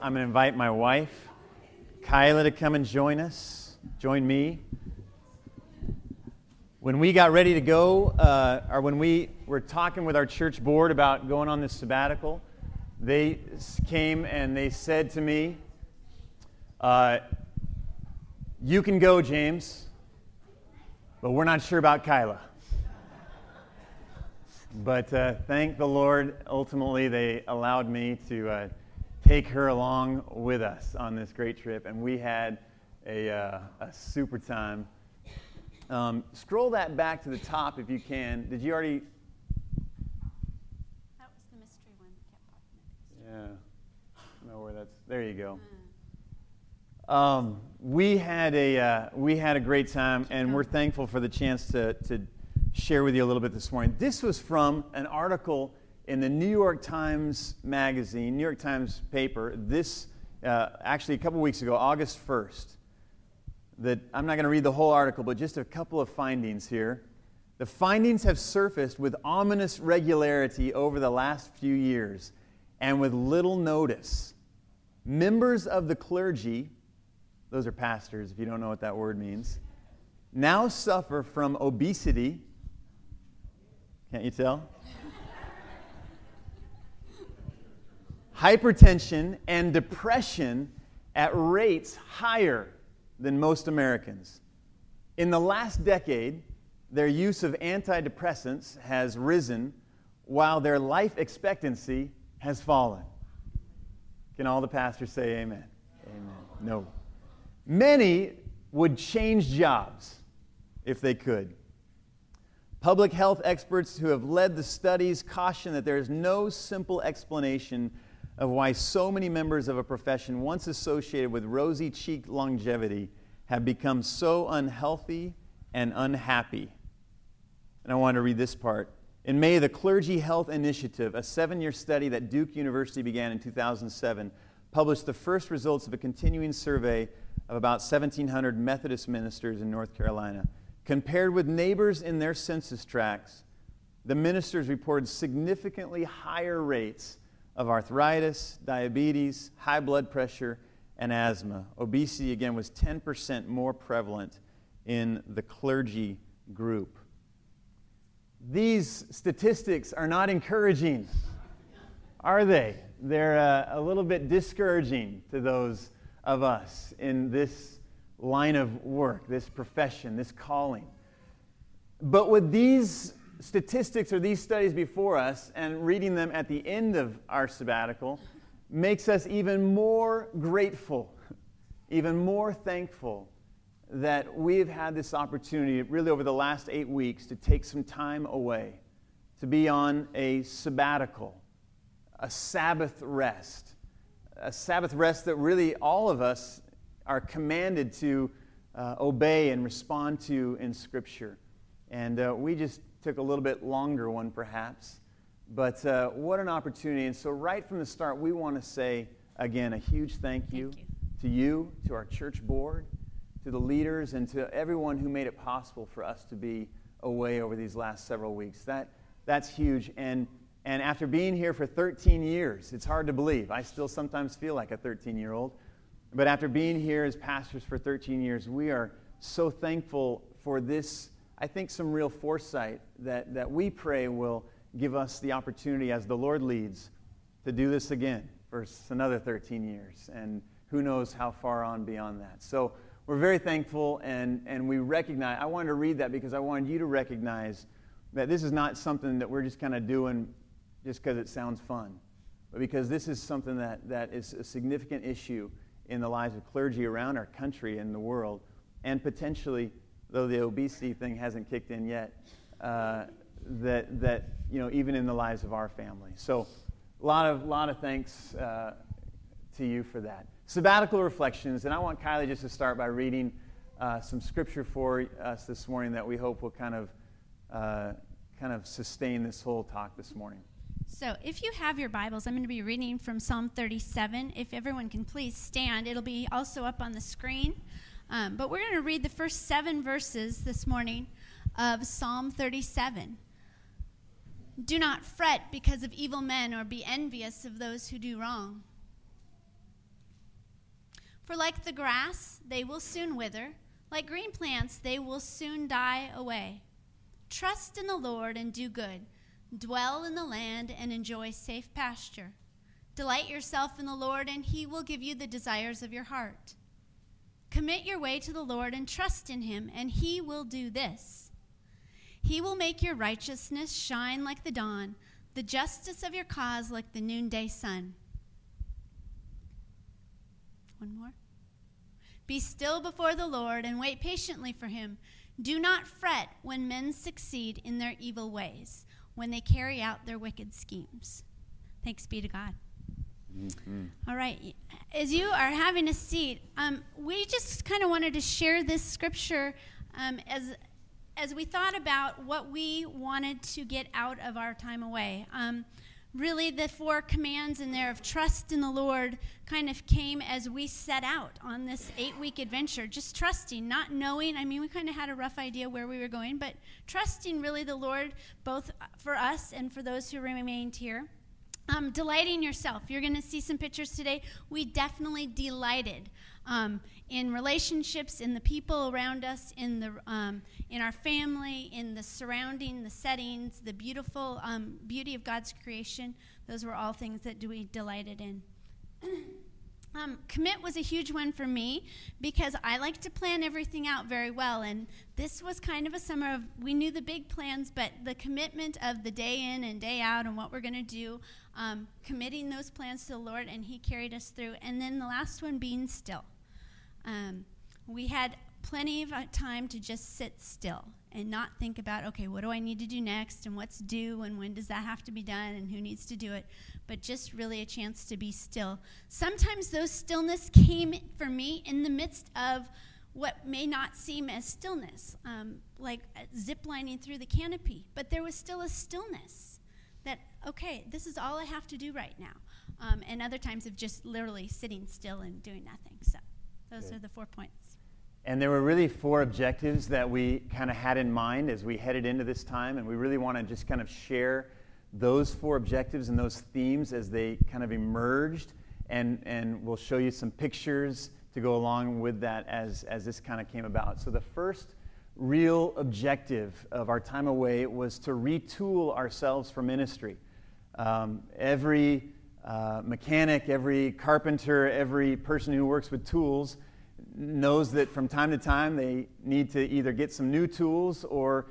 I'm going to invite my wife, Kyla, to come and join us, join me. When we got ready to go, uh, or when we were talking with our church board about going on this sabbatical, they came and they said to me, uh, You can go, James, but we're not sure about Kyla. But uh, thank the Lord, ultimately, they allowed me to uh, take her along with us on this great trip, and we had a, uh, a super time. Um, scroll that back to the top if you can. Did you already? That was the mystery one that kept popping Yeah. I don't know where that's. There you go. Um, we had a uh, we had a great time, and we're thankful for the chance to to share with you a little bit this morning. This was from an article in the New York Times Magazine, New York Times paper. This uh, actually a couple weeks ago, August first. That I'm not going to read the whole article, but just a couple of findings here. The findings have surfaced with ominous regularity over the last few years, and with little notice. Members of the clergy those are pastors, if you don't know what that word means, now suffer from obesity. Can't you tell? Hypertension and depression at rates higher than most Americans. In the last decade, their use of antidepressants has risen while their life expectancy has fallen. Can all the pastors say amen? Amen. No. Many would change jobs if they could. Public health experts who have led the studies caution that there is no simple explanation of why so many members of a profession once associated with rosy cheeked longevity have become so unhealthy and unhappy. And I want to read this part. In May, the Clergy Health Initiative, a seven year study that Duke University began in 2007, published the first results of a continuing survey of about 1,700 Methodist ministers in North Carolina. Compared with neighbors in their census tracts, the ministers reported significantly higher rates of arthritis, diabetes, high blood pressure, and asthma. Obesity, again, was 10% more prevalent in the clergy group. These statistics are not encouraging, are they? They're uh, a little bit discouraging to those of us in this line of work, this profession, this calling. But with these statistics or these studies before us and reading them at the end of our sabbatical makes us even more grateful, even more thankful that we've had this opportunity, really over the last eight weeks, to take some time away, to be on a sabbatical, a Sabbath rest, a Sabbath rest that really all of us are commanded to uh, obey and respond to in Scripture. And uh, we just took a little bit longer one, perhaps. But uh, what an opportunity. And so, right from the start, we want to say again a huge thank you, Thank you. to you, to our church board, to the leaders, and to everyone who made it possible for us to be away over these last several weeks. That, that's huge. And, and after being here for 13 years, it's hard to believe. I still sometimes feel like a 13 year old. But after being here as pastors for 13 years, we are so thankful for this, I think, some real foresight that, that we pray will give us the opportunity as the Lord leads to do this again for another 13 years. And who knows how far on beyond that. So we're very thankful and, and we recognize, I wanted to read that because I wanted you to recognize that this is not something that we're just kind of doing just because it sounds fun, but because this is something that, that is a significant issue in the lives of clergy around our country and the world, and potentially, though the obesity thing hasn't kicked in yet, uh, that, that, you know, even in the lives of our family. So, a lot of, lot of thanks uh, to you for that. Sabbatical reflections, and I want Kyla just to start by reading uh, some scripture for us this morning that we hope will kind of, uh, kind of sustain this whole talk this morning. So, if you have your Bibles, I'm going to be reading from Psalm 37. If everyone can please stand, it'll be also up on the screen. Um, but we're going to read the first seven verses this morning of Psalm 37. Do not fret because of evil men or be envious of those who do wrong. For like the grass, they will soon wither, like green plants, they will soon die away. Trust in the Lord and do good. Dwell in the land and enjoy safe pasture. Delight yourself in the Lord, and he will give you the desires of your heart. Commit your way to the Lord and trust in him, and he will do this. He will make your righteousness shine like the dawn, the justice of your cause like the noonday sun. One more. Be still before the Lord and wait patiently for him. Do not fret when men succeed in their evil ways, when they carry out their wicked schemes. Thanks be to God. Mm-hmm. All right. As you are having a seat, um, we just kind of wanted to share this scripture um, as as we thought about what we wanted to get out of our time away. Um, really the four commands in there of trust in the Lord kind of came as we set out on this eight week adventure, just trusting, not knowing. I mean, we kind of had a rough idea where we were going, but trusting really the Lord, both for us and for those who remained here. Um, delighting yourself. You're going to see some pictures today. We definitely delighted um, in relationships, in the people around us, in the um, in our family, in the surrounding, the settings, the beautiful um, beauty of God's creation. Those were all things that we delighted in. Um, commit was a huge one for me because I like to plan everything out very well. And this was kind of a summer of, we knew the big plans, but the commitment of the day in and day out and what we're going to do, um, committing those plans to the Lord, and He carried us through. And then the last one being still. Um, we had plenty of uh, time to just sit still and not think about, okay, what do I need to do next and what's due and when does that have to be done and who needs to do it, but just really a chance to be still. Sometimes those stillness came for me in the midst of what may not seem as stillness, um, like uh, ziplining through the canopy, but there was still a stillness that, okay, this is all I have to do right now. Um, and other times of just literally sitting still and doing nothing. So those Good. are the four points. And there were really four objectives that we kind of had in mind as we headed into this time, and we really want to just kind of share those four objectives and those themes as they kind of emerged. And, and we'll show you some pictures to go along with that as, as this kind of came about. So, the first real objective of our time away was to retool ourselves for ministry. Um, every uh, mechanic, every carpenter, every person who works with tools knows that from time to time they need to either get some new tools or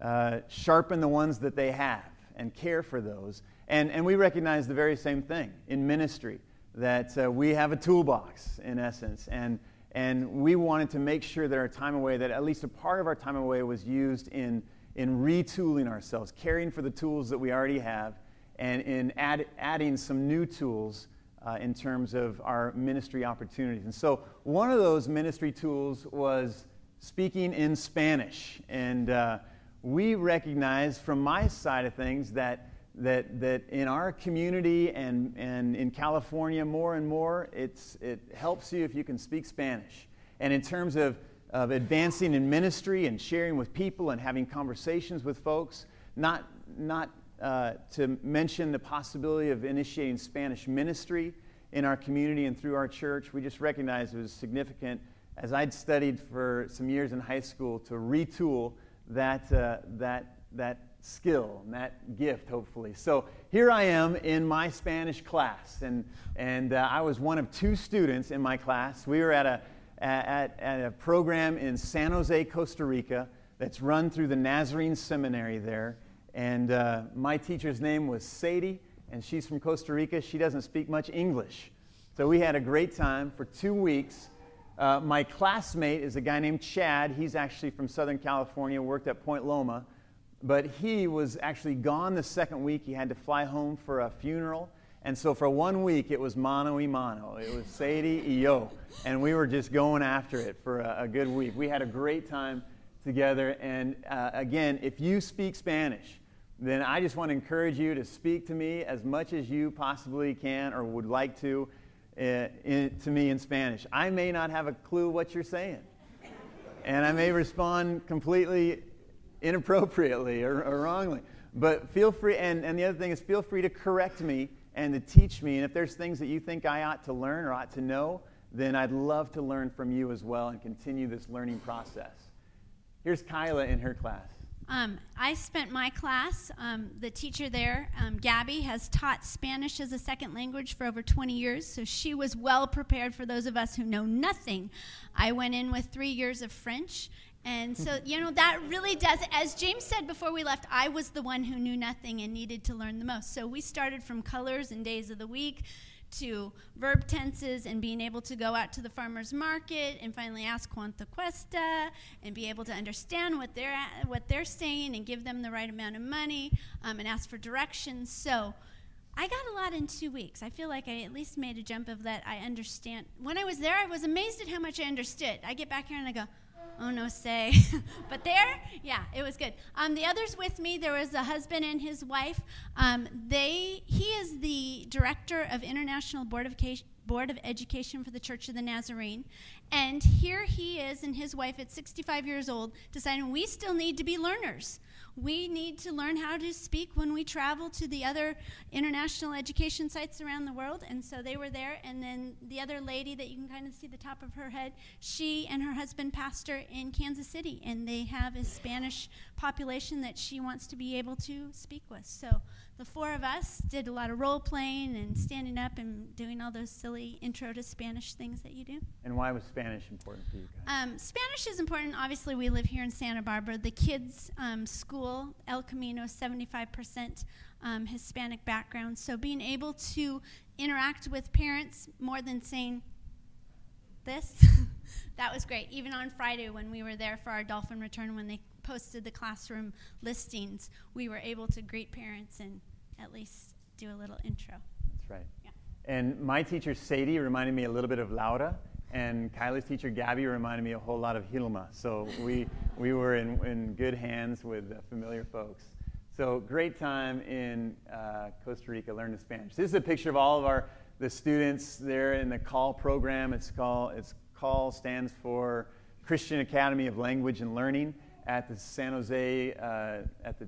uh, sharpen the ones that they have and care for those. And, and we recognize the very same thing in ministry that uh, we have a toolbox, in essence. And, and we wanted to make sure that our time away, that at least a part of our time away was used in, in retooling ourselves, caring for the tools that we already have, and in add, adding some new tools uh, in terms of our ministry opportunities. And so, one of those ministry tools was speaking in Spanish. And uh, we recognize from my side of things that, that, that in our community and, and in California, more and more, it's, it helps you if you can speak Spanish. And in terms of, of advancing in ministry and sharing with people and having conversations with folks, not, not uh, to mention the possibility of initiating Spanish ministry in our community and through our church. We just recognized it was significant as I'd studied for some years in high school to retool that, uh, that, that skill and that gift, hopefully. So here I am in my Spanish class, and, and uh, I was one of two students in my class. We were at a, at, at a program in San Jose, Costa Rica, that's run through the Nazarene Seminary there. And uh, my teacher's name was Sadie, and she's from Costa Rica. She doesn't speak much English. So we had a great time for two weeks. Uh, my classmate is a guy named Chad. He's actually from Southern California, worked at Point Loma. But he was actually gone the second week. He had to fly home for a funeral. And so for one week, it was mano y mano. It was Sadie yo. And we were just going after it for a, a good week. We had a great time together. And uh, again, if you speak Spanish, then I just want to encourage you to speak to me as much as you possibly can or would like to uh, in, to me in Spanish. I may not have a clue what you're saying, and I may respond completely inappropriately or, or wrongly. But feel free, and, and the other thing is, feel free to correct me and to teach me. And if there's things that you think I ought to learn or ought to know, then I'd love to learn from you as well and continue this learning process. Here's Kyla in her class. Um, I spent my class, um, the teacher there, um, Gabby, has taught Spanish as a second language for over 20 years, so she was well prepared for those of us who know nothing. I went in with three years of French, and so, you know, that really does, as James said before we left, I was the one who knew nothing and needed to learn the most. So we started from colors and days of the week to verb tenses and being able to go out to the farmer's market and finally ask cuánto cuesta and be able to understand what they're, what they're saying and give them the right amount of money um, and ask for directions. So I got a lot in two weeks. I feel like I at least made a jump of that. I understand. When I was there, I was amazed at how much I understood. I get back here and I go, oh no say. But there yeah it was good. Um, the others with me there was a husband and his wife. Um, they he is the director of international board of board of education for the church of the nazarene. And here he is and his wife at 65 years old deciding we still need to be learners we need to learn how to speak when we travel to the other international education sites around the world. And so they were there. And then the other lady that you can kind of see the top of her head, she and her husband pastor in Kansas City. And they have a Spanish population that she wants to be able to speak with. So the four of us did a lot of role playing and standing up and doing all those silly intro to Spanish things that you do. And why was Spanish important for you guys? Um, Spanish is important. Obviously, we live here in Santa Barbara. The kids' um, school, El Camino, 75% um, Hispanic background. So being able to interact with parents more than saying this, that was great. Even on Friday when we were there for our dolphin return, when they posted the classroom listings, we were able to greet parents and at least do a little intro. That's right. Yeah. And my teacher, Sadie, reminded me a little bit of Laura. And Kyla's teacher, Gabby, reminded me a whole lot of Hilma. So we, we were in, in good hands with uh, familiar folks. So great time in uh, Costa Rica learning Spanish. This is a picture of all of our the students there in the CALL program. It's CALL, it's CALL stands for Christian Academy of Language and Learning at the San Jose, uh, at the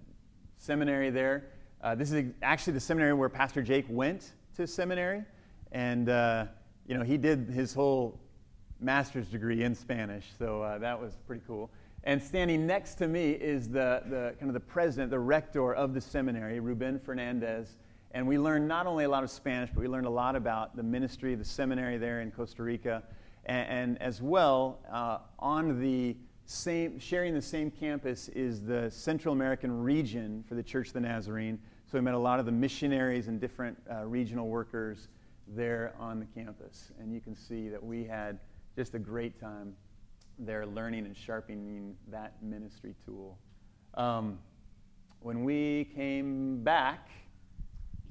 seminary there. Uh, this is actually the seminary where Pastor Jake went to seminary. And, uh, you know, he did his whole master's degree in Spanish. So uh, that was pretty cool. And standing next to me is the, the kind of the president, the rector of the seminary, Ruben Fernandez. And we learned not only a lot of Spanish, but we learned a lot about the ministry of the seminary there in Costa Rica. And, and as well, uh, on the same, sharing the same campus is the Central American region for the Church of the Nazarene. So we met a lot of the missionaries and different uh, regional workers there on the campus. And you can see that we had just a great time there learning and sharpening that ministry tool. Um, when we came back,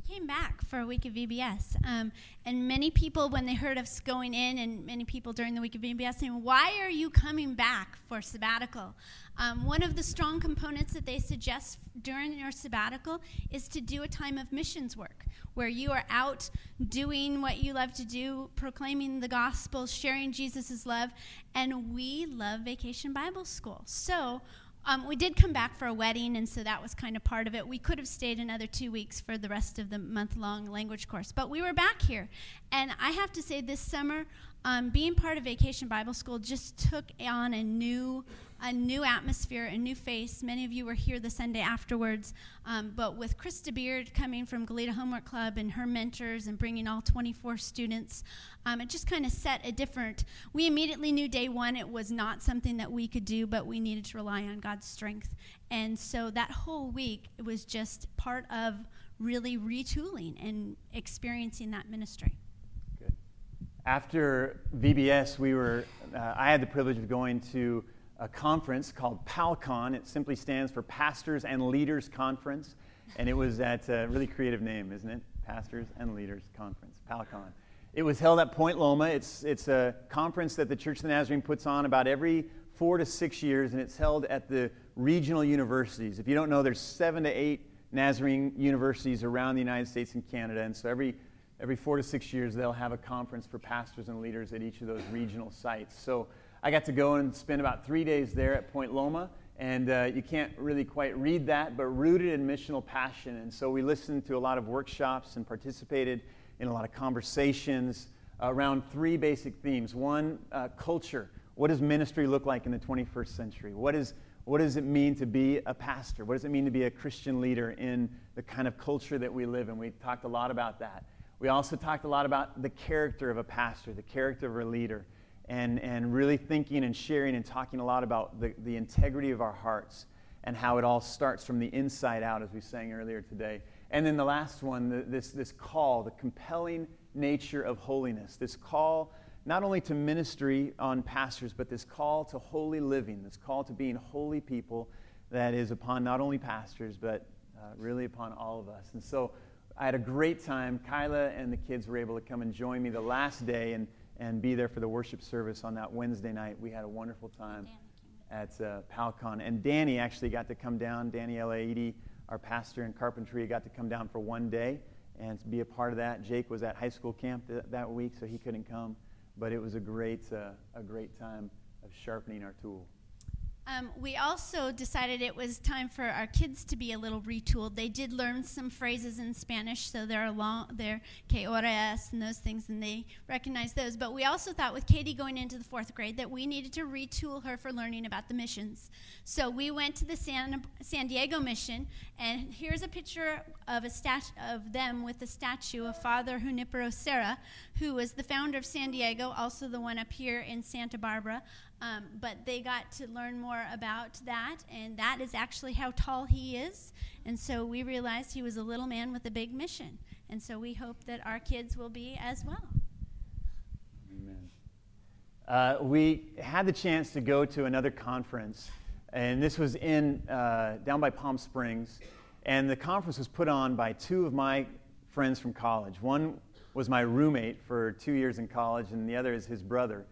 we came back for a week of VBS. Um, and many people, when they heard us going in, and many people during the week of VBS saying, Why are you coming back for sabbatical? Um, one of the strong components that they suggest during your sabbatical is to do a time of missions work where you are out doing what you love to do, proclaiming the gospel, sharing Jesus' love. And we love Vacation Bible School. So, um, we did come back for a wedding, and so that was kind of part of it. We could have stayed another two weeks for the rest of the month long language course, but we were back here. And I have to say, this summer, um, being part of Vacation Bible School just took on a new a new atmosphere, a new face. Many of you were here the Sunday afterwards, um, but with Krista Beard coming from Goleta Homework Club and her mentors and bringing all 24 students, um, it just kind of set a different. We immediately knew day one it was not something that we could do, but we needed to rely on God's strength. And so that whole week, it was just part of really retooling and experiencing that ministry. After VBS, we were. Uh, I had the privilege of going to a conference called PALCON. It simply stands for Pastors and Leaders Conference. And it was at a really creative name, isn't it? Pastors and Leaders Conference, PALCON. It was held at Point Loma. It's, it's a conference that the Church of the Nazarene puts on about every four to six years, and it's held at the regional universities. If you don't know, there's seven to eight Nazarene universities around the United States and Canada, and so every, every four to six years, they'll have a conference for pastors and leaders at each of those regional sites. So I got to go and spend about three days there at Point Loma. And uh, you can't really quite read that, but rooted in missional passion. And so we listened to a lot of workshops and participated in a lot of conversations around three basic themes. One, uh, culture. What does ministry look like in the 21st century? What, is, what does it mean to be a pastor? What does it mean to be a Christian leader in the kind of culture that we live in? We talked a lot about that. We also talked a lot about the character of a pastor, the character of a leader, and, and really thinking and sharing and talking a lot about the, the integrity of our hearts and how it all starts from the inside out, as we sang earlier today. And then the last one, the, this, this call, the compelling nature of holiness, this call not only to ministry on pastors, but this call to holy living, this call to being holy people that is upon not only pastors, but uh, really upon all of us. And so I had a great time. Kyla and the kids were able to come and join me the last day and, and be there for the worship service on that Wednesday night. We had a wonderful time at uh, Palcon. And Danny actually got to come down, Danny L.A.E.D., our pastor in carpentry, got to come down for one day and be a part of that. Jake was at high school camp th- that week, so he couldn't come but it was a great, uh, a great time of sharpening our tool. Um, we also decided it was time for our kids to be a little retooled. They did learn some phrases in Spanish, so they're long, they're que hora es and those things, and they recognize those. But we also thought with Katie going into the fourth grade that we needed to retool her for learning about the missions. So we went to the San, San Diego mission, and here's a picture of a stat- of them with the statue of Father Junipero Serra, who was the founder of San Diego, also the one up here in Santa Barbara. Um, but they got to learn more about that, and that is actually how tall he is. And so we realized he was a little man with a big mission. And so we hope that our kids will be as well. Amen. Uh, we had the chance to go to another conference, and this was in uh, down by Palm Springs. And the conference was put on by two of my friends from college. One was my roommate for two years in college, and the other is his brother.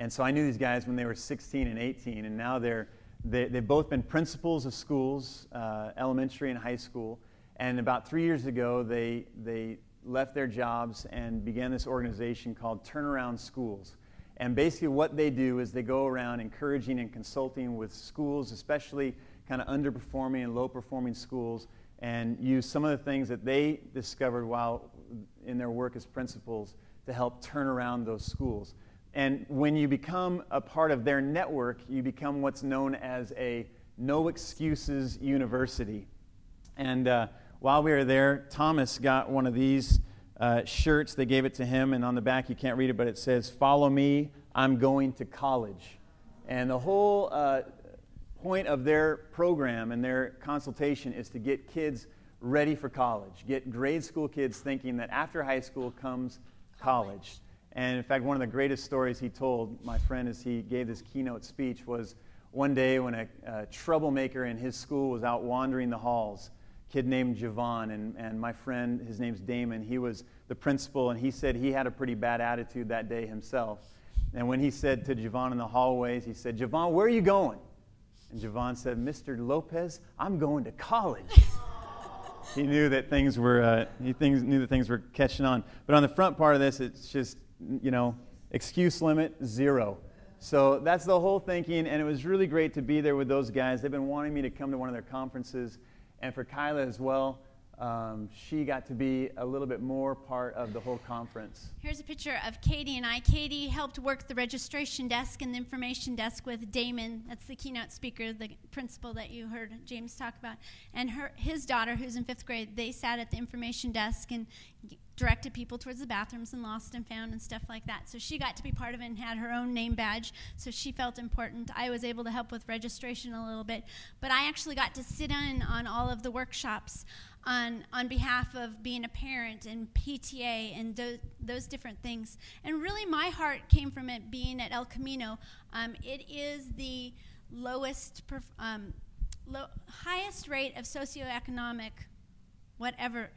And so I knew these guys when they were 16 and 18, and now they're, they, have both been principals of schools, uh, elementary and high school. And about three years ago, they, they left their jobs and began this organization called Turnaround Schools. And basically, what they do is they go around encouraging and consulting with schools, especially kind of underperforming and low performing schools, and use some of the things that they discovered while in their work as principals to help turn around those schools. And when you become a part of their network, you become what's known as a no excuses university. And uh, while we were there, Thomas got one of these uh, shirts. They gave it to him, and on the back, you can't read it, but it says, Follow me, I'm going to college. And the whole uh, point of their program and their consultation is to get kids ready for college, get grade school kids thinking that after high school comes college. And in fact, one of the greatest stories he told, my friend, as he gave this keynote speech, was one day when a, a troublemaker in his school was out wandering the halls, kid named Javon, and, and my friend, his name's Damen, he was the principal, and he said he had a pretty bad attitude that day himself. And when he said to Javon in the hallways, he said, Javon, where are you going? And Javon said, Mr. Lopez, I'm going to college. he knew that things were, uh, he things, knew that things were catching on. But on the front part of this, it's just you know, excuse limit, zero. So that's the whole thinking, and it was really great to be there with those guys. They've been wanting me to come to one of their conferences, and for Kyla as well. Um, she got to be a little bit more part of the whole conference. Here's a picture of Katie and I. Katie helped work the registration desk and the information desk with Damen. That's the keynote speaker, the principal that you heard James talk about. And her, his daughter, who's in fifth grade, they sat at the information desk and directed people towards the bathrooms and lost and found and stuff like that. So she got to be part of it and had her own name badge, so she felt important. I was able to help with registration a little bit, but I actually got to sit in on all of the workshops on, on behalf of being a parent and PTA and do, those different things. And really, my heart came from it being at El Camino. Um, it is the lowest, um, low, highest rate of socioeconomic, whatever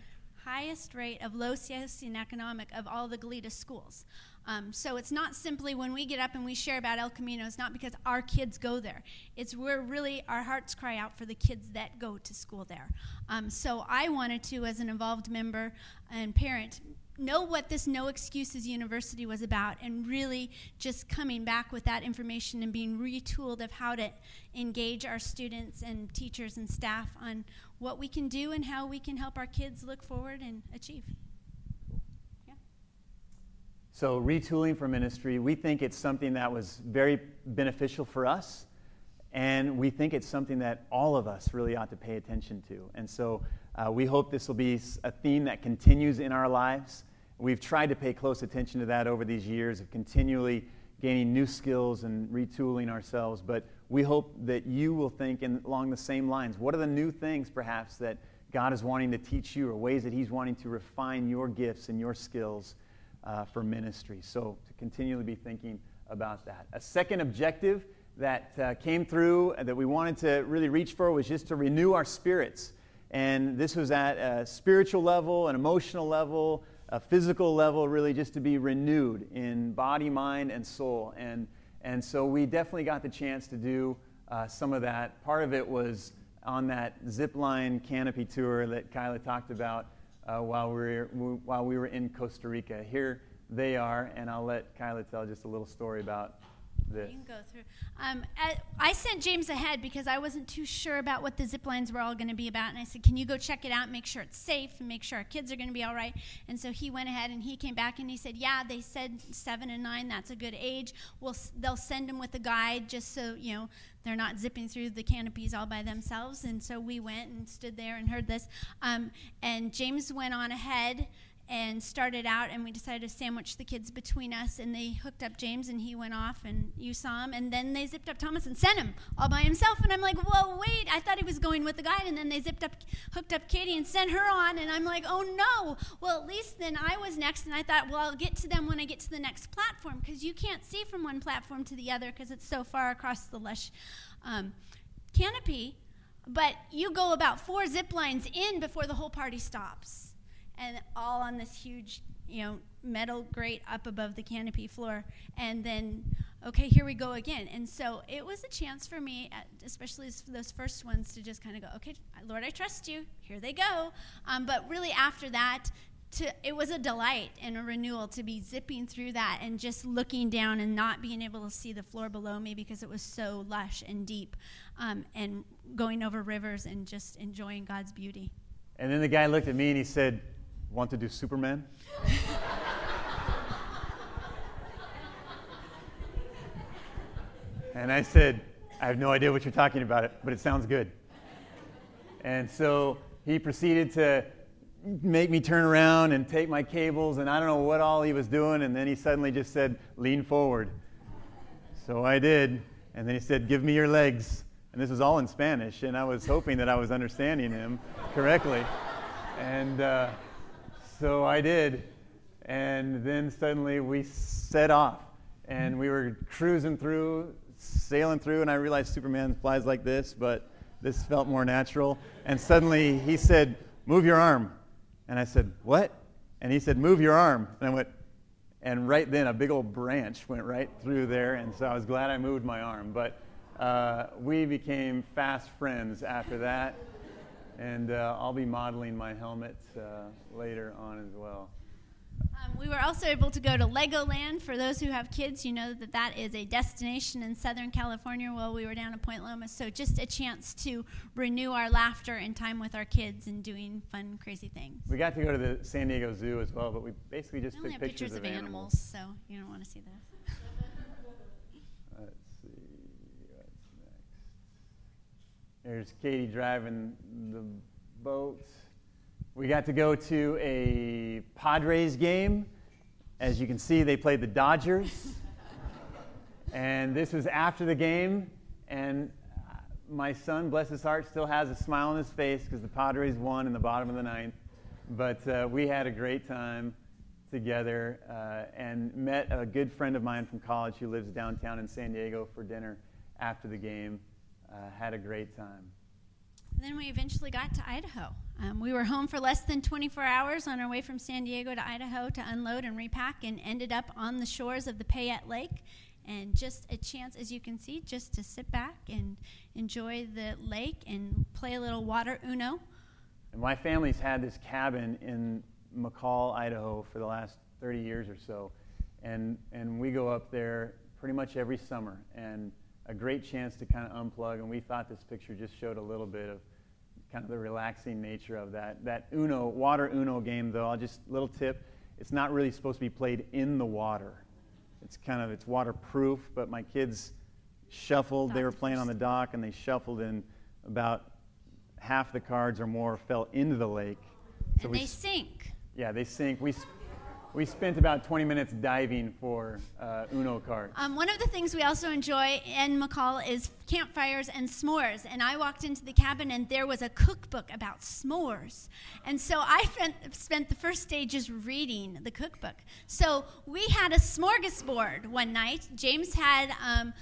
highest rate of low socioeconomic of all the Goleta schools. Um, so it's not simply when we get up and we share about El Camino, it's not because our kids go there. It's where really our hearts cry out for the kids that go to school there. Um, so I wanted to, as an involved member and parent, know what this No Excuses University was about and really just coming back with that information and being retooled of how to engage our students and teachers and staff on what we can do and how we can help our kids look forward and achieve. So, retooling for ministry, we think it's something that was very beneficial for us, and we think it's something that all of us really ought to pay attention to. And so, uh, we hope this will be a theme that continues in our lives. We've tried to pay close attention to that over these years of continually gaining new skills and retooling ourselves. But we hope that you will think in, along the same lines. What are the new things, perhaps, that God is wanting to teach you, or ways that He's wanting to refine your gifts and your skills uh, for ministry? So, to continually be thinking about that. A second objective that uh, came through that we wanted to really reach for was just to renew our spirits. And this was at a spiritual level, an emotional level, a physical level, really just to be renewed in body, mind, and soul. And, and so we definitely got the chance to do uh, some of that. Part of it was on that zip line canopy tour that Kyla talked about uh, while, we were, while we were in Costa Rica. Here they are, and I'll let Kyla tell just a little story about this. You can go through. Um, I sent James ahead because I wasn't too sure about what the zip lines were all going to be about, and I said, "Can you go check it out, make sure it's safe, and make sure our kids are going to be all right?" And so he went ahead and he came back and he said, "Yeah, they said seven and nine. That's a good age. We'll they'll send them with a guide just so you know." They're not zipping through the canopies all by themselves. And so we went and stood there and heard this. Um, and James went on ahead and started out and we decided to sandwich the kids between us and they hooked up james and he went off and you saw him and then they zipped up thomas and sent him all by himself and i'm like whoa wait i thought he was going with the guide and then they zipped up hooked up katie and sent her on and i'm like oh no. Well at least then i was next and i thought well i'll get to them when i get to the next platform because you can't see from one platform to the other because it's so far across the lush um, canopy but you go about four zip lines in before the whole party stops and all on this huge, you know, metal grate up above the canopy floor. And then, okay, here we go again. And so it was a chance for me, especially those first ones, to just kind of go, okay, Lord, I trust you. Here they go. Um, but really, after that, to, it was a delight and a renewal to be zipping through that and just looking down and not being able to see the floor below me because it was so lush and deep um, and going over rivers and just enjoying God's beauty. And then the guy looked at me and he said, Want to do Superman? and I said, I have no idea what you're talking about, but it sounds good. And so he proceeded to make me turn around and take my cables, and I don't know what all he was doing, and then he suddenly just said, Lean forward. So I did, and then he said, Give me your legs. And this was all in Spanish, and I was hoping that I was understanding him correctly. And uh, so I did. And then suddenly we set off. And we were cruising through, sailing through, and I realized Superman flies like this, but this felt more natural. And suddenly he said, Move your arm. And I said, What? And he said, Move your arm. And I went, and right then a big old branch went right through there. And so I was glad I moved my arm. But uh, we became fast friends after that and uh, I'll be modeling my helmet uh, later on as well. Um, we were also able to go to Legoland. For those who have kids, you know that that is a destination in Southern California while we were down at Point Loma. So, just a chance to renew our laughter and time with our kids and doing fun, crazy things. We got to go to the San Diego Zoo as well, but we basically just we took pictures, pictures, of, animals, animals, so you don't want to see those. There's Katie driving the boat. We got to go to a Padres game. As you can see, they played the Dodgers. and this was after the game. And my son, bless his heart, still has a smile on his face because the Padres won in the bottom of the ninth. But uh, we had a great time together uh, and met a good friend of mine from college who lives downtown in San Diego for dinner after the game uh, had a great time. Then we eventually got to Idaho. Um, we were home for less than 24 hours on our way from San Diego to Idaho to unload and repack, and ended up on the shores of the Payette Lake. And just a chance, as you can see, just to sit back and enjoy the lake and play a little water uno. And my family's had this cabin in McCall, Idaho, for the last 30 years or so, and and we go up there pretty much every summer. And a great chance to kind of unplug, and we thought this picture just showed a little bit of kind of the relaxing nature of that. That Uno, water Uno game, though, I'll just, little tip, it's not really supposed to be played in the water. It's kind of it's waterproof, but my kids shuffled. They were playing on the dock, and they shuffled, and about half the cards or more fell into the lake. So and they sink. Yeah, they sink. We we spent about 20 minutes diving for uh, Uno cards. Um, one of the things we also enjoy in McCall is campfires and s'mores. And I walked into the cabin and there was a cookbook about s'mores. And so I spent, the first day just reading the cookbook. So we had a smorgasbord one night. James had um,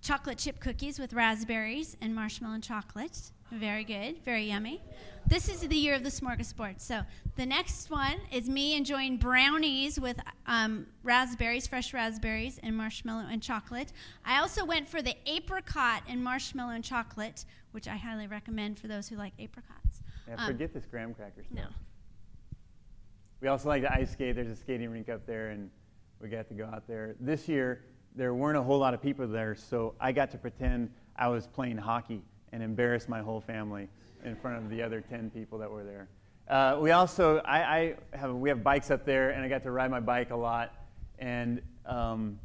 chocolate chip cookies with raspberries and marshmallow and chocolate. Very good, very yummy. This is the year of the smorgasbord. So the next one is me enjoying brownies with um, raspberries, fresh raspberries, and marshmallow and chocolate. I also went for the apricot and marshmallow and chocolate, which I highly recommend for those who like apricots. Yeah, um, forget this graham cracker stuff. No. We also like to ice skate. There's a skating rink up there, and we got to go out there. This year, there weren't a whole lot of people there, so I got to pretend I was playing hockey and embarrass my whole family in front of the other 10 people that were there. Uh, we also, I, I, have, we have bikes up there, and I got to ride my bike a lot. And um,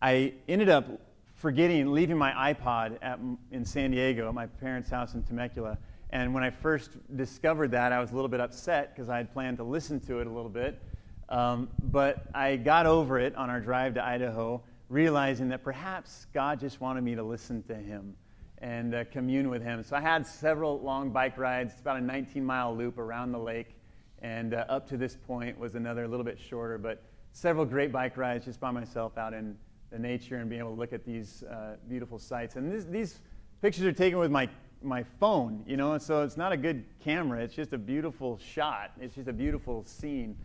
I ended up forgetting, leaving my iPod at, in San Diego at my parents' house in Temecula. And when I first discovered that, I was a little bit upset because I had planned to listen to it a little bit. Um, but I got over it on our drive to Idaho, realizing that perhaps God just wanted me to listen to Him and uh, commune with him. So I had several long bike rides, It's about a 19 mile loop around the lake, and uh, up to this point was another a little bit shorter, but several great bike rides just by myself out in the nature and being able to look at these uh, beautiful sights. And this, these pictures are taken with my, my phone, you know, so it's not a good camera, it's just a beautiful shot, it's just a beautiful scene.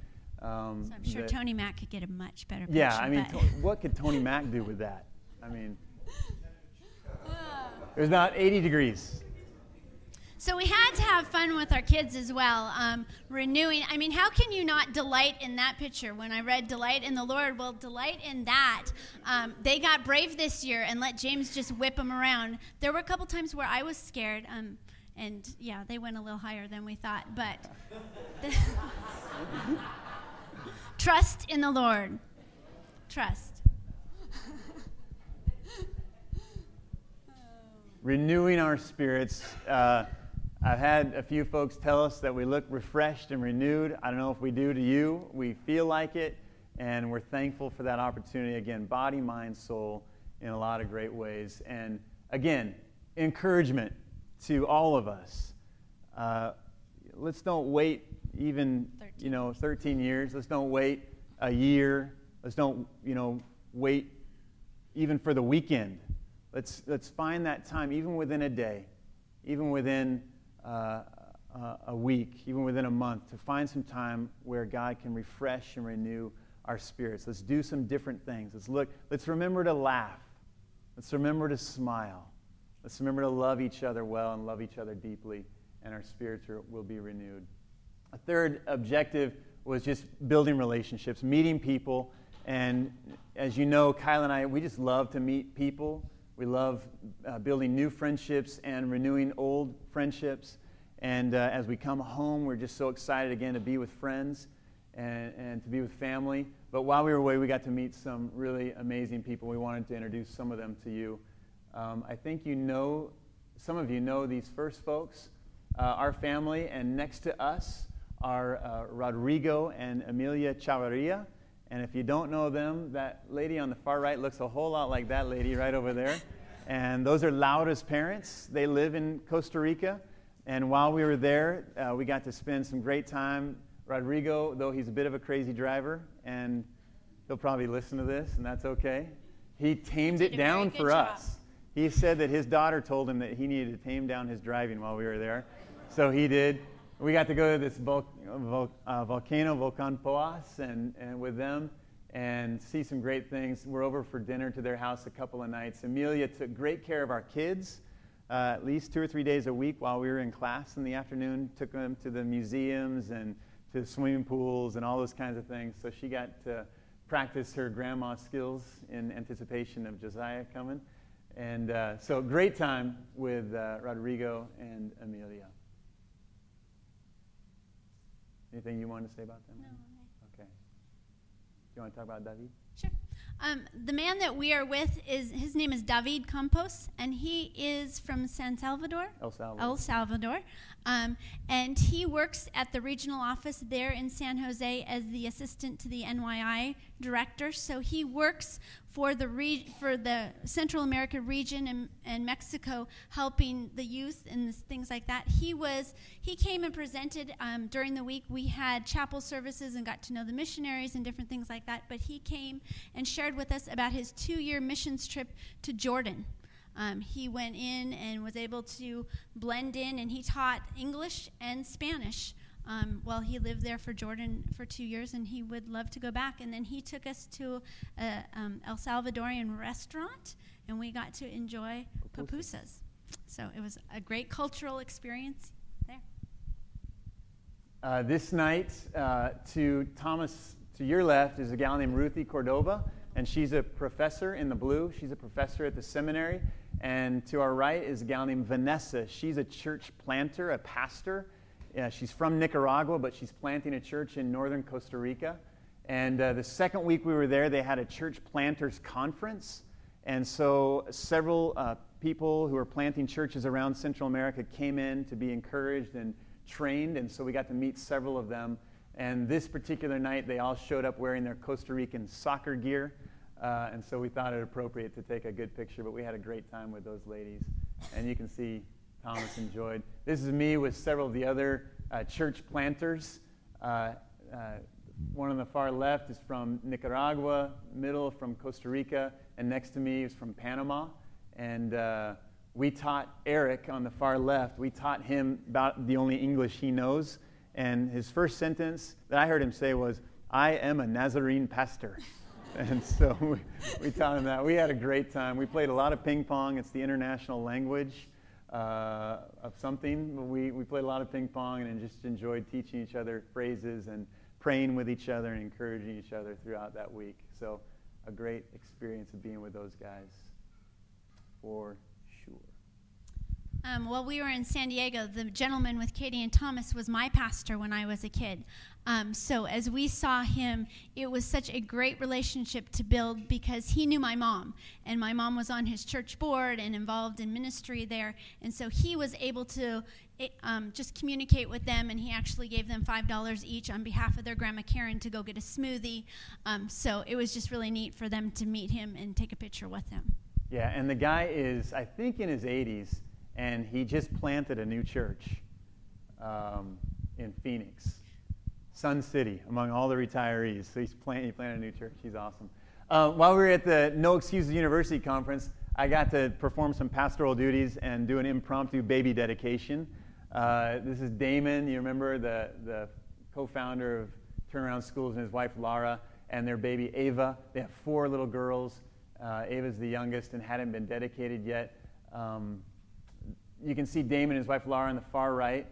Um, so I'm sure that, Tony Mack could get a much better picture. Yeah, I mean, to, what could Tony Mack do with that? I mean, it was about 80 degrees. So we had to have fun with our kids as well, um, renewing. I mean, how can you not delight in that picture? When I read "Delight in the Lord," well, delight in that. Um, they got brave this year and let James just whip them around. There were a couple times where I was scared, um, and yeah, they went a little higher than we thought. But trust in the Lord. Trust. renewing our spirits. Uh, I've had a few folks tell us that we look refreshed and renewed. I don't know if we do to you. We feel like it, and we're thankful for that opportunity. Again, body, mind, soul, in a lot of great ways. And again, encouragement to all of us. Uh, let's don't wait even 13. you know 13 years. Let's don't wait a year. Let's don't you know wait even for the weekend Let's, let's find that time, even within a day, even within uh, a week, even within a month, to find some time where God can refresh and renew our spirits. Let's do some different things. Let's look, let's remember to laugh. Let's remember to smile. Let's remember to love each other well and love each other deeply, and our spirits are, will be renewed. A third objective was just building relationships, meeting people. And as you know, Kyla and I, we just love to meet people. We love uh, building new friendships and renewing old friendships. And uh, as we come home, we're just so excited again to be with friends and, and to be with family. But while we were away, we got to meet some really amazing people. We wanted to introduce some of them to you. Um, I think you know, some of you know these first folks, uh, our family, and next to us are uh, Rodrigo and Amelia Chavarria. And if you don't know them, that lady on the far right looks a whole lot like that lady right over there. And those are Laura's parents. They live in Costa Rica. And while we were there, uh, we got to spend some great time. Rodrigo, though he's a bit of a crazy driver, and he'll probably listen to this, and that's okay, he tamed it down for job. us. He said that his daughter told him that he needed to tame down his driving while we were there. So he did we got to go to this vol- vol- uh, volcano, Volcan Poas, and, and with them and see some great things. We're over for dinner to their house a couple of nights. Amelia took great care of our kids, uh, at least two or three days a week while we were in class in the afternoon. Took them to the museums and to swimming pools and all those kinds of things. So she got to practice her grandma skills in anticipation of Josiah coming. And uh, so, great time with uh, Rodrigo and Amelia. Anything you want to say about them? No. Okay. Do you want to talk about David? Sure. Um, the man that we are with is his name is David Campos, and he is from San Salvador, El Salvador. El Salvador, um, and he works at the regional office there in San Jose as the assistant to the NYI director. So he works for the re- for the Central America region and, Mexico, helping the youth and things like that. He was he came and presented um, during the week. We had chapel services and got to know the missionaries and different things like that. But he came and shared with us about his two-year missions trip to Jordan. Um, he went in and was able to blend in, and he taught English and Spanish um, while he lived there for Jordan for two years, and he would love to go back. And then he took us to a um, El Salvadorian restaurant, and we got to enjoy pupusas. So it was a great cultural experience there. Uh, this night, uh, to Thomas, to your left, is a gal named Ruthie Cordova, and she's a professor in the blue. She's a professor at the seminary. And to our right is a gal named Vanessa. She's a church planter, a pastor. Yeah, she's from Nicaragua, but she's planting a church in northern Costa Rica. And uh, the second week we were there, they had a church planters conference. And so several uh, people who are planting churches around Central America came in to be encouraged and trained. And so we got to meet several of them. And this particular night, they all showed up wearing their Costa Rican soccer gear. Uh, and so we thought it appropriate to take a good picture, but we had a great time with those ladies. And you can see Thomas enjoyed. This is me with several of the other uh, church planters. Uh, uh one on the far left is from Nicaragua, middle from Costa Rica, and next to me is from Panama. And uh, we taught Eric on the far left, we taught him about the only English he knows. And his first sentence that I heard him say was, I am a Nazarene pastor. And so we, we taught him that. We had a great time. We played a lot of ping pong. It's the international language uh, of something. We, we played a lot of ping pong and just enjoyed teaching each other phrases and praying with each other and encouraging each other throughout that week. So, a great experience of being with those guys for. Um, while we were in San Diego, the gentleman with Katie and Thomas was my pastor when I was a kid. Um, so as we saw him, it was such a great relationship to build because he knew my mom, and my mom was on his church board and involved in ministry there, and so he was able to it, um, just communicate with them, and he actually gave them five dollars each on behalf of their grandma Karen to go get a smoothie. Um, so it was just really neat for them to meet him and take a picture with him. Yeah, and the guy is, I think, in his 80s and he just planted a new church um, in Phoenix, Sun City, among all the retirees. So he's plant, he planted a new church. He's awesome. Uh, while we were at the No Excuses University conference, I got to perform some pastoral duties and do an impromptu baby dedication. Uh, this is Damen, you remember, the, the co founder of Turnaround Schools, and his wife Lara, and their baby Ava. They have four little girls. Uh, Ava's the youngest and hadn't been dedicated yet. Um, you can see Damen and his wife Laura on the far right.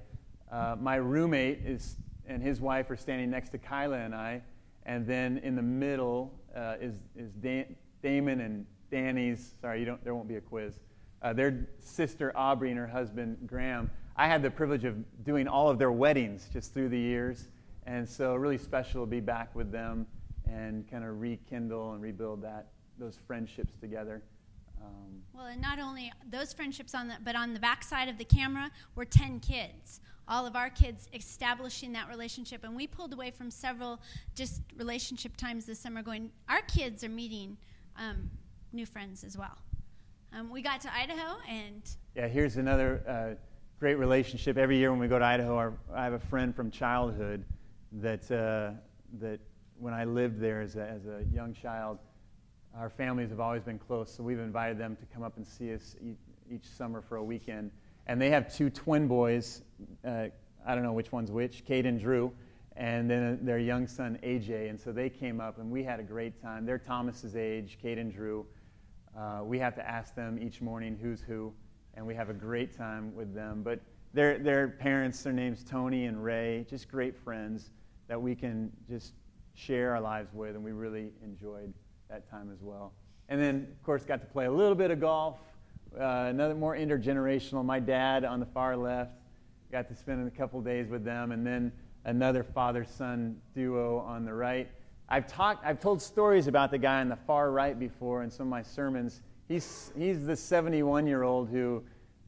Uh, my roommate is, and his wife are standing next to Kyla and I. And then in the middle uh, is, is Dan, Damen and Danny's, sorry, you don't, there won't be a quiz, uh, their sister Aubrey and her husband Graham. I had the privilege of doing all of their weddings just through the years. And so, really special to be back with them and kind of rekindle and rebuild that, those friendships together. Um, well, and not only those friendships on the, but on the back side of the camera were 10 kids. All of our kids establishing that relationship. And we pulled away from several just relationship times this summer going, our kids are meeting um, new friends as well. Um, we got to Idaho and. Yeah, here's another uh, great relationship. Every year when we go to Idaho, our, I have a friend from childhood that, uh, that when I lived there as a, as a young child, our families have always been close, so we've invited them to come up and see us each summer for a weekend. And they have two twin boys. Uh, I don't know which one's which, Kate and Drew, and then their young son, AJ. And so they came up, and we had a great time. They're Thomas's age, Kate and Drew. Uh, we have to ask them each morning who's who, and we have a great time with them. But their, their parents, their names Tony and Ray, just great friends that we can just share our lives with, and we really enjoyed that time as well. And then, of course, got to play a little bit of golf, uh, another more intergenerational. My dad on the far left, got to spend a couple days with them, and then another father son duo on the right. I've talked, I've told stories about the guy on the far right before in some of my sermons. He's, he's the 71 year old who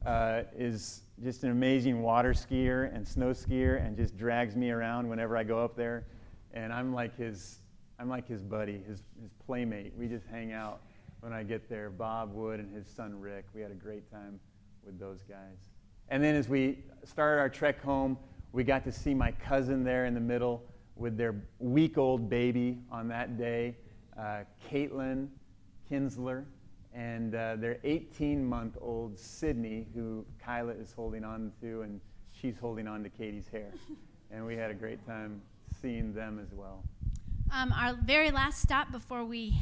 uh, is just an amazing water skier and snow skier and just drags me around whenever I go up there. And I'm like his, I'm like his buddy, his, his playmate. We just hang out when I get there. Bob Wood and his son Rick. We had a great time with those guys. And then as we started our trek home, we got to see my cousin there in the middle with their week old baby on that day, uh, Caitlin Kinsler, and uh, their 18 month old Sydney, who Kyla is holding on to, and she's holding on to Katie's hair. and we had a great time seeing them as well. Um, our very last stop before we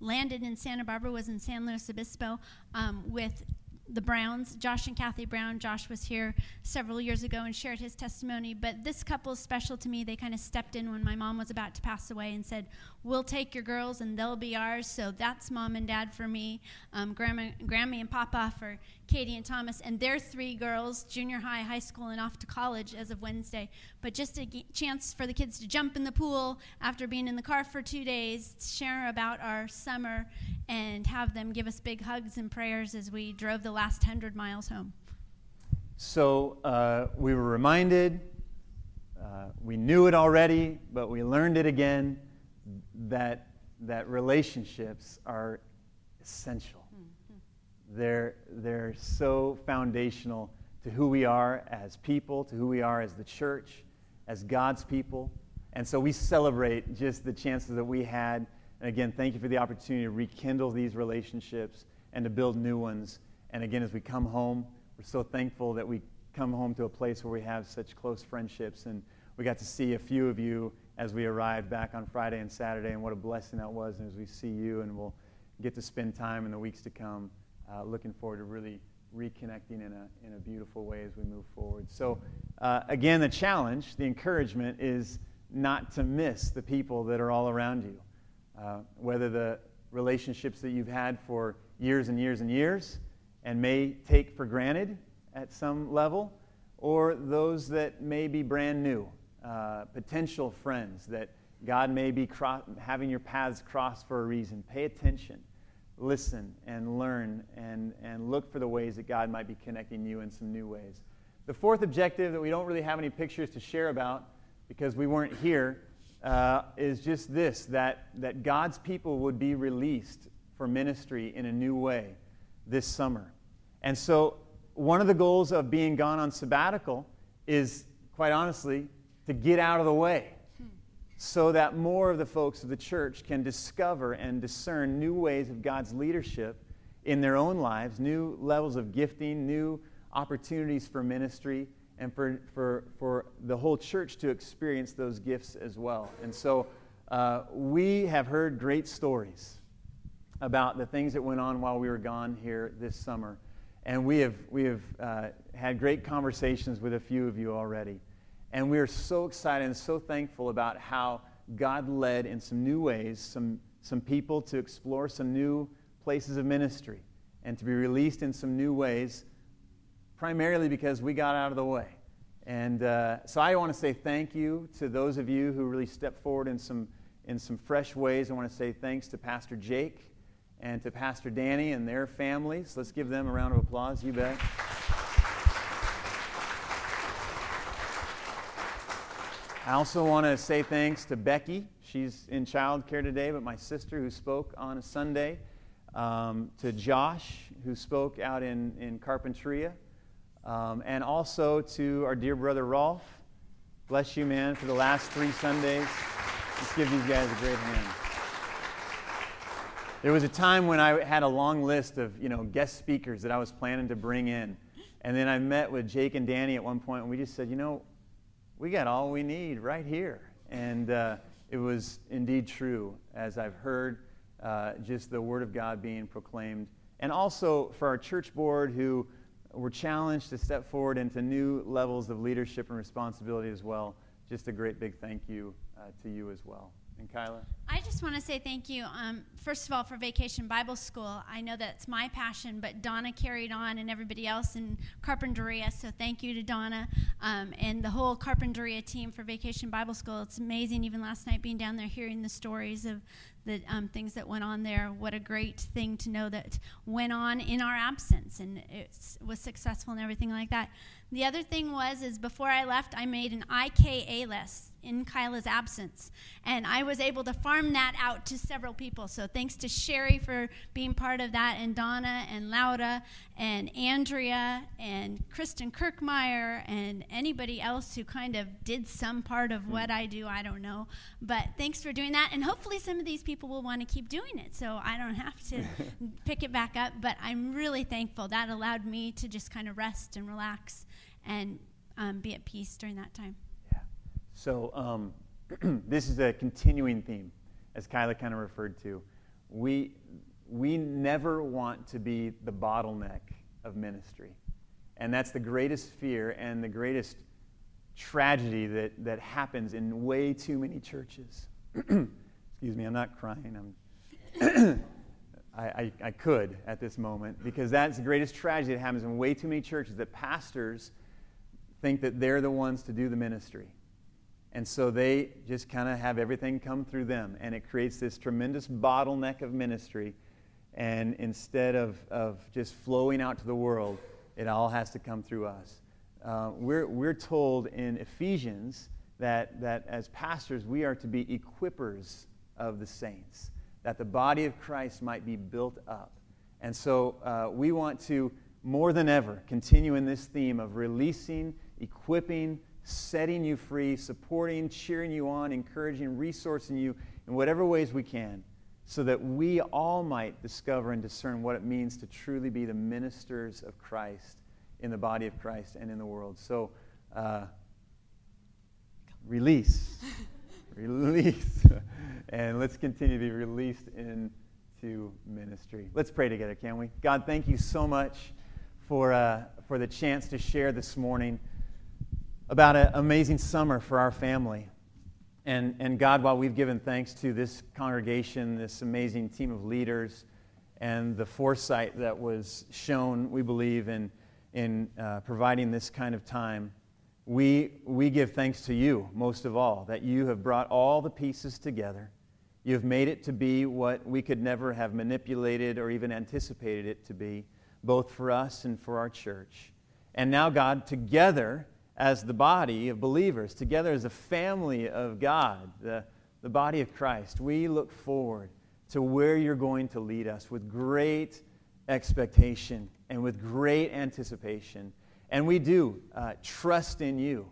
landed in Santa Barbara was in San Luis Obispo um, with the Browns, Josh and Kathy Brown. Josh was here several years ago and shared his testimony, but this couple is special to me. They kind of stepped in when my mom was about to pass away and said, We'll take your girls and they'll be ours. So that's mom and dad for me, um, grandma, Grammy and Papa for Katie and Thomas, and their three girls, junior high, high school, and off to college as of Wednesday. But just a g- chance for the kids to jump in the pool after being in the car for two days, share about our summer, and have them give us big hugs and prayers as we drove the last 100 miles home. So uh, we were reminded, uh, we knew it already, but we learned it again that, that relationships are essential. They're, they're so foundational to who we are as people, to who we are as the church, as God's people. And so we celebrate just the chances that we had. And again, thank you for the opportunity to rekindle these relationships and to build new ones. And again, as we come home, we're so thankful that we come home to a place where we have such close friendships. And we got to see a few of you as we arrived back on Friday and Saturday, and what a blessing that was. And as we see you, and we'll get to spend time in the weeks to come, uh, looking forward to really reconnecting in a, in a beautiful way as we move forward. So, uh, again, the challenge, the encouragement is not to miss the people that are all around you. Uh, whether the relationships that you've had for years and years and years and may take for granted at some level, or those that may be brand new uh, potential friends that God may be cro- having your paths crossed for a reason. Pay attention, listen, and learn, and, and look for the ways that God might be connecting you in some new ways. The fourth objective that we don't really have any pictures to share about because we weren't here uh, is just this that, that God's people would be released for ministry in a new way this summer. And so, one of the goals of being gone on sabbatical is, quite honestly, to get out of the way so that more of the folks of the church can discover and discern new ways of God's leadership in their own lives, new levels of gifting, new opportunities for ministry, and for, for, for the whole church to experience those gifts as well. And so uh, we have heard great stories about the things that went on while we were gone here this summer. And we have, we have uh, had great conversations with a few of you already. And we are so excited and so thankful about how God led in some new ways, some, some people to explore some new places of ministry and to be released in some new ways, primarily because we got out of the way. And uh, so I want to say thank you to those of you who really stepped forward in some, in some fresh ways. I want to say thanks to Pastor Jake and to Pastor Danny and their families. Let's give them a round of applause. You bet. I also want to say thanks to Becky. She's in childcare today, but my sister who spoke on a Sunday. Um, to Josh, who spoke out in, in Carpinteria. Um, and also to our dear brother Rolf. Bless you, man, for the last three Sundays. Let's give these guys a great hand. There was a time when I had a long list of you know, guest speakers that I was planning to bring in. And then I met with Jake and Danny at one point, and we just said, you know, we got all we need right here. And uh, it was indeed true, as I've heard uh, just the Word of God being proclaimed. And also for our church board who were challenged to step forward into new levels of leadership and responsibility as well. Just a great big thank you uh, to you as well. And Kyla? I just want to say thank you, um, first of all, for Vacation Bible School. I know that's my passion, but Donna carried on and everybody else in Carpinteria, so thank you to Donna um, and the whole Carpinteria team for Vacation Bible School. It's amazing, even last night being down there hearing the stories of the um, things that went on there. What a great thing to know that went on in our absence and it was successful and everything like that. The other thing was is before I left, I made an IKA list in Kyla's absence. And I was able to farm that out to several people. So thanks to Sherry for being part of that, and Donna and Laura and Andrea and Kristen Kirkmeyer and anybody else who kind of did some part of what I do. I don't know. But thanks for doing that. And hopefully some of these people will want to keep doing it so I don't have to pick it back up. But I'm really thankful. That allowed me to just kind of rest and relax and um, be at peace during that time. Yeah. So um, this is a continuing theme, as Kyla kind of referred to. We, we never want to be the bottleneck of ministry. And that's the greatest fear and the greatest tragedy that, that happens in way too many churches. Excuse me, I'm not crying. I'm I, I, I, could at this moment because that's the greatest tragedy that happens in way too many churches that pastors think that they're the ones to do the ministry. And so they just kind of have everything come through them. And it creates this tremendous bottleneck of ministry. And instead of, of just flowing out to the world, it all has to come through us. Uh, we're, we're told in Ephesians that, that as pastors, we are to be equippers of the saints, that the body of Christ might be built up. And so uh, we want to, more than ever, continue in this theme of releasing, equipping, setting you free, supporting, cheering you on, encouraging, resourcing you in whatever ways we can, so that we all might discover and discern what it means to truly be the ministers of Christ in the body of Christ and in the world. So, uh, release. release. and let's continue to be released into ministry. Let's pray together, can we? God, thank you so much for, uh, for the chance to share this morning about an amazing summer for our family. And, and God, while we've given thanks to this congregation, this amazing team of leaders, and the foresight that was shown, we believe, in, in uh, providing this kind of time, we, we give thanks to you most of all, that you have brought all the pieces together. You have made it to be what we could never have manipulated or even anticipated it to be, both for us and for our church. And now, God, together, as the body of believers, together as a family of God, the, the body of Christ, we look forward to where you're going to lead us with great expectation and with great anticipation. And we do uh, trust in you.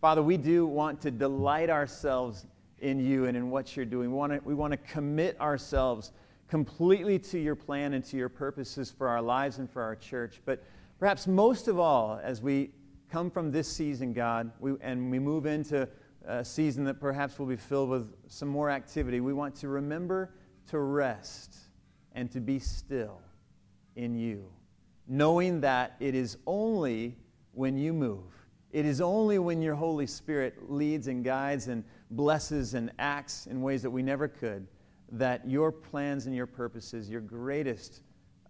Father, we do want to delight ourselves in you and in what you're doing. We want to, we commit ourselves completely to your plan and to your purposes for our lives and for our church. But perhaps most of all, as we come from this season, God, we, and we move into a season that perhaps will be filled with some more activity, we want to remember to rest and to be still in you, knowing that it is only when you move, it is only when your Holy Spirit leads and guides and blesses and acts in ways that we never could, that your plans and your purposes, your greatest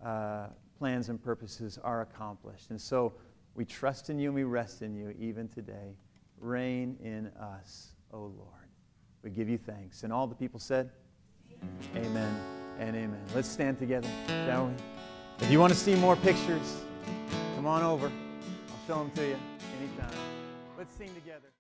uh, plans and purposes, are accomplished. And so, we trust in you and we rest in you even today. Reign in us, O Lord. We give you thanks. And all the people said, Amen, amen and amen. Let's stand together, shall we? If you want to see more pictures, come on over. I'll show them to you anytime. Let's sing together.